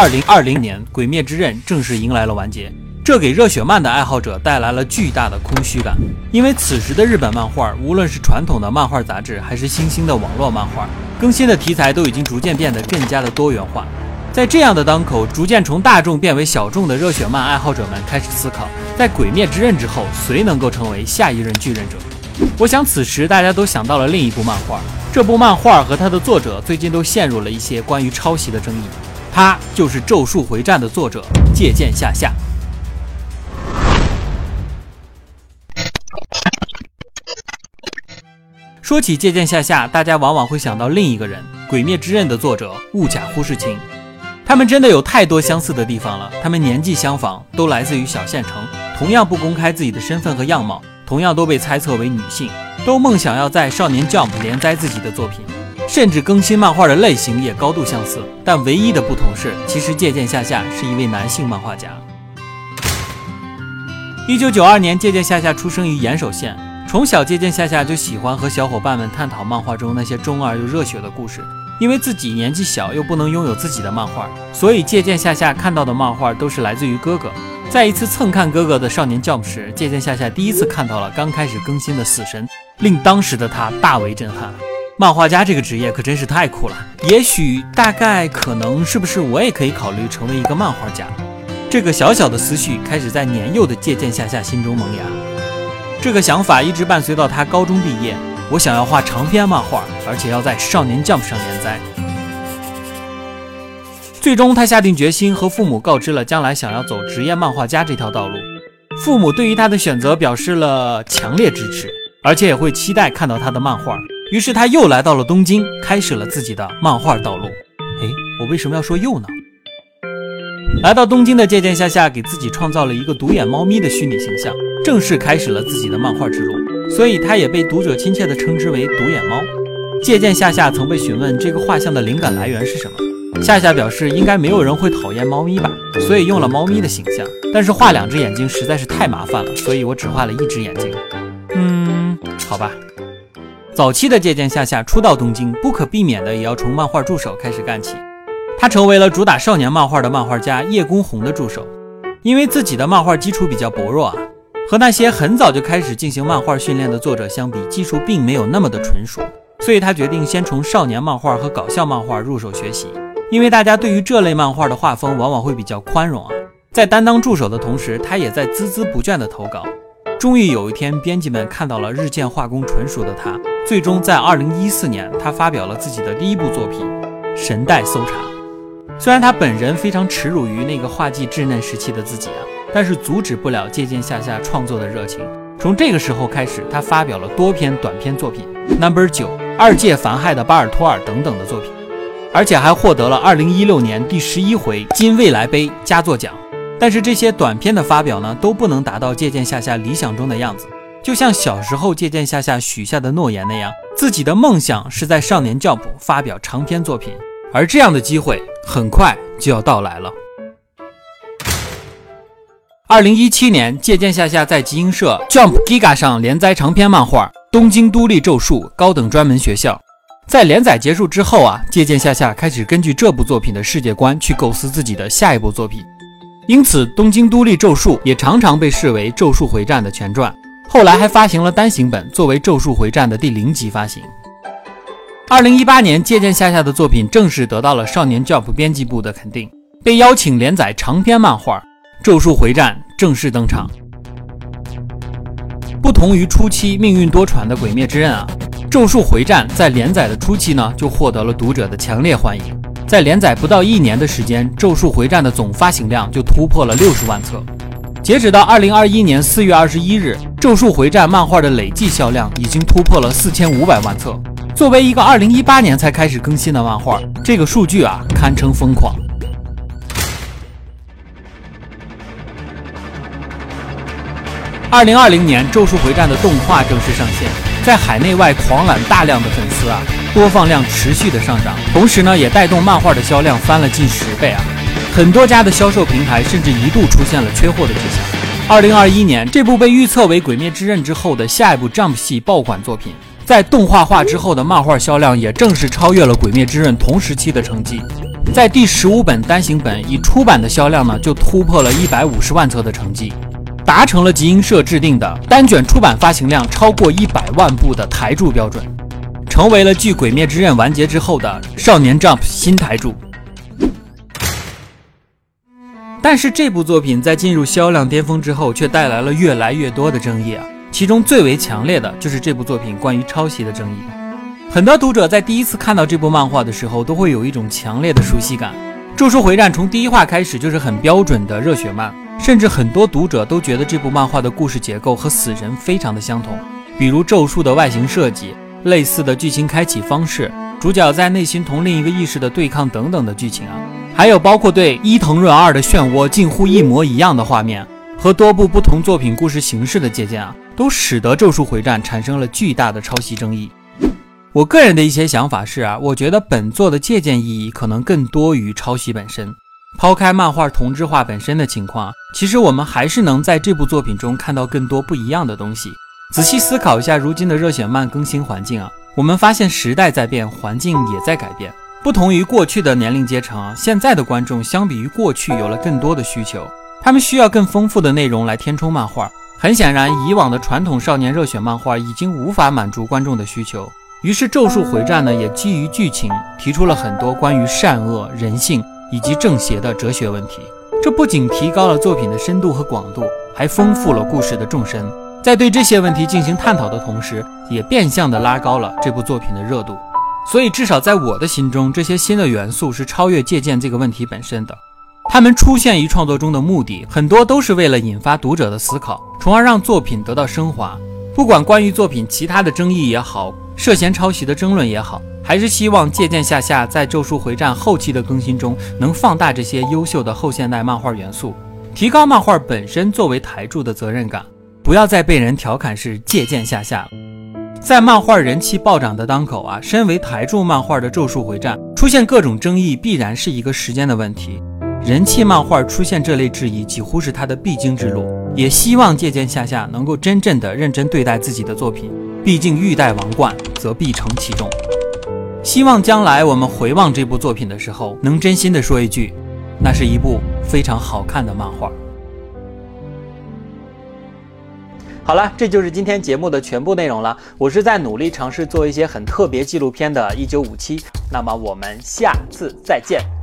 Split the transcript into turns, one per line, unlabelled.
二零二零年，《鬼灭之刃》正式迎来了完结，这给热血漫的爱好者带来了巨大的空虚感。因为此时的日本漫画，无论是传统的漫画杂志，还是新兴的网络漫画，更新的题材都已经逐渐变得更加的多元化。在这样的当口，逐渐从大众变为小众的热血漫爱好者们开始思考，在《鬼灭之刃》之后，谁能够成为下一任巨刃者？我想，此时大家都想到了另一部漫画。这部漫画和它的作者最近都陷入了一些关于抄袭的争议。他就是《咒术回战》的作者借鉴下下。说起借鉴下下，大家往往会想到另一个人——《鬼灭之刃》的作者雾甲忽视晴。他们真的有太多相似的地方了。他们年纪相仿，都来自于小县城，同样不公开自己的身份和样貌。同样都被猜测为女性，都梦想要在少年 Jump 连载自己的作品，甚至更新漫画的类型也高度相似。但唯一的不同是，其实借鉴夏夏是一位男性漫画家。一九九二年，借鉴夏夏出生于岩手县，从小借鉴夏夏就喜欢和小伙伴们探讨漫画中那些中二又热血的故事。因为自己年纪小又不能拥有自己的漫画，所以借鉴夏夏看到的漫画都是来自于哥哥。在一次蹭看哥哥的少年 Jump 时，借鉴夏夏第一次看到了刚开始更新的死神，令当时的他大为震撼。漫画家这个职业可真是太酷了。也许、大概、可能，是不是我也可以考虑成为一个漫画家？这个小小的思绪开始在年幼的借鉴夏夏心中萌芽。这个想法一直伴随到他高中毕业。我想要画长篇漫画，而且要在少年 Jump 上连载。最终，他下定决心和父母告知了将来想要走职业漫画家这条道路。父母对于他的选择表示了强烈支持，而且也会期待看到他的漫画。于是，他又来到了东京，开始了自己的漫画道路。诶，我为什么要说又呢？来到东京的借鉴夏夏，给自己创造了一个独眼猫咪的虚拟形象，正式开始了自己的漫画之路。所以，他也被读者亲切地称之为“独眼猫”。借鉴夏夏曾被询问这个画像的灵感来源是什么。夏夏表示，应该没有人会讨厌猫咪吧，所以用了猫咪的形象。但是画两只眼睛实在是太麻烦了，所以我只画了一只眼睛。嗯，好吧。早期的借鉴夏夏初到东京，不可避免的也要从漫画助手开始干起。他成为了主打少年漫画的漫画家叶公红的助手。因为自己的漫画基础比较薄弱啊，和那些很早就开始进行漫画训练的作者相比，技术并没有那么的纯熟，所以他决定先从少年漫画和搞笑漫画入手学习。因为大家对于这类漫画的画风往往会比较宽容啊，在担当助手的同时，他也在孜孜不倦地投稿。终于有一天，编辑们看到了日渐画工纯熟的他。最终在二零一四年，他发表了自己的第一部作品《神代搜查》。虽然他本人非常耻辱于那个画技稚嫩时期的自己啊，但是阻止不了借鉴夏夏创作的热情。从这个时候开始，他发表了多篇短篇作品，《Number 九》《二界凡害的巴尔托尔》等等的作品。而且还获得了二零一六年第十一回金未来杯佳作奖。但是这些短片的发表呢，都不能达到借鉴夏夏理想中的样子。就像小时候借鉴夏夏许下的诺言那样，自己的梦想是在少年 Jump 发表长篇作品，而这样的机会很快就要到来了。二零一七年，借鉴夏夏在集英社 Jump Giga 上连载长篇漫画《东京都立咒术高等专门学校》。在连载结束之后啊，借鉴夏夏开始根据这部作品的世界观去构思自己的下一部作品，因此《东京都立咒术》也常常被视为《咒术回战》的前传。后来还发行了单行本，作为《咒术回战》的第零集发行。二零一八年，借鉴夏夏的作品正式得到了少年 Jump 编辑部的肯定，被邀请连载长篇漫画《咒术回战》正式登场。不同于初期命运多舛的《鬼灭之刃》啊。《咒术回战》在连载的初期呢，就获得了读者的强烈欢迎。在连载不到一年的时间，《咒术回战》的总发行量就突破了六十万册。截止到二零二一年四月二十一日，《咒术回战》漫画的累计销量已经突破了四千五百万册。作为一个二零一八年才开始更新的漫画，这个数据啊，堪称疯狂。二零二零年，《咒术回战》的动画正式上线。在海内外狂揽大量的粉丝啊，播放量持续的上涨，同时呢，也带动漫画的销量翻了近十倍啊。很多家的销售平台甚至一度出现了缺货的迹象。二零二一年，这部被预测为《鬼灭之刃》之后的下一部 Jump 系爆款作品，在动画化之后的漫画销量也正式超越了《鬼灭之刃》同时期的成绩。在第十五本单行本已出版的销量呢，就突破了一百五十万册的成绩，达成了集英社制定的单卷出版发行量超过一百万部的台柱标准，成为了继《鬼灭之刃》完结之后的少年 Jump 新台柱。但是这部作品在进入销量巅峰之后，却带来了越来越多的争议啊！其中最为强烈的就是这部作品关于抄袭的争议。很多读者在第一次看到这部漫画的时候，都会有一种强烈的熟悉感。《咒术回战》从第一话开始就是很标准的热血漫，甚至很多读者都觉得这部漫画的故事结构和死神非常的相同，比如咒术的外形设计、类似的剧情开启方式、主角在内心同另一个意识的对抗等等的剧情啊。还有包括对伊藤润二的漩涡近乎一模一样的画面和多部不同作品故事形式的借鉴啊，都使得《咒术回战》产生了巨大的抄袭争议。我个人的一些想法是啊，我觉得本作的借鉴意义可能更多于抄袭本身。抛开漫画同质化本身的情况，其实我们还是能在这部作品中看到更多不一样的东西。仔细思考一下，如今的热血漫更新环境啊，我们发现时代在变，环境也在改变。不同于过去的年龄阶层啊，现在的观众相比于过去有了更多的需求，他们需要更丰富的内容来填充漫画。很显然，以往的传统少年热血漫画已经无法满足观众的需求。于是，《咒术回战》呢也基于剧情提出了很多关于善恶、人性以及正邪的哲学问题。这不仅提高了作品的深度和广度，还丰富了故事的纵深。在对这些问题进行探讨的同时，也变相的拉高了这部作品的热度。所以，至少在我的心中，这些新的元素是超越借鉴这个问题本身的。它们出现于创作中的目的，很多都是为了引发读者的思考，从而让作品得到升华。不管关于作品其他的争议也好，涉嫌抄袭的争论也好，还是希望借鉴下下在《咒术回战》后期的更新中，能放大这些优秀的后现代漫画元素，提高漫画本身作为台柱的责任感，不要再被人调侃是借鉴下下了。在漫画人气暴涨的当口啊，身为台柱漫画的《咒术回战》出现各种争议，必然是一个时间的问题。人气漫画出现这类质疑，几乎是他的必经之路。也希望借鉴下下能够真正的认真对待自己的作品，毕竟欲戴王冠，则必承其重。希望将来我们回望这部作品的时候，能真心的说一句，那是一部非常好看的漫画。好了，这就是今天节目的全部内容了。我是在努力尝试做一些很特别纪录片的《一九五七》，那么我们下次再见。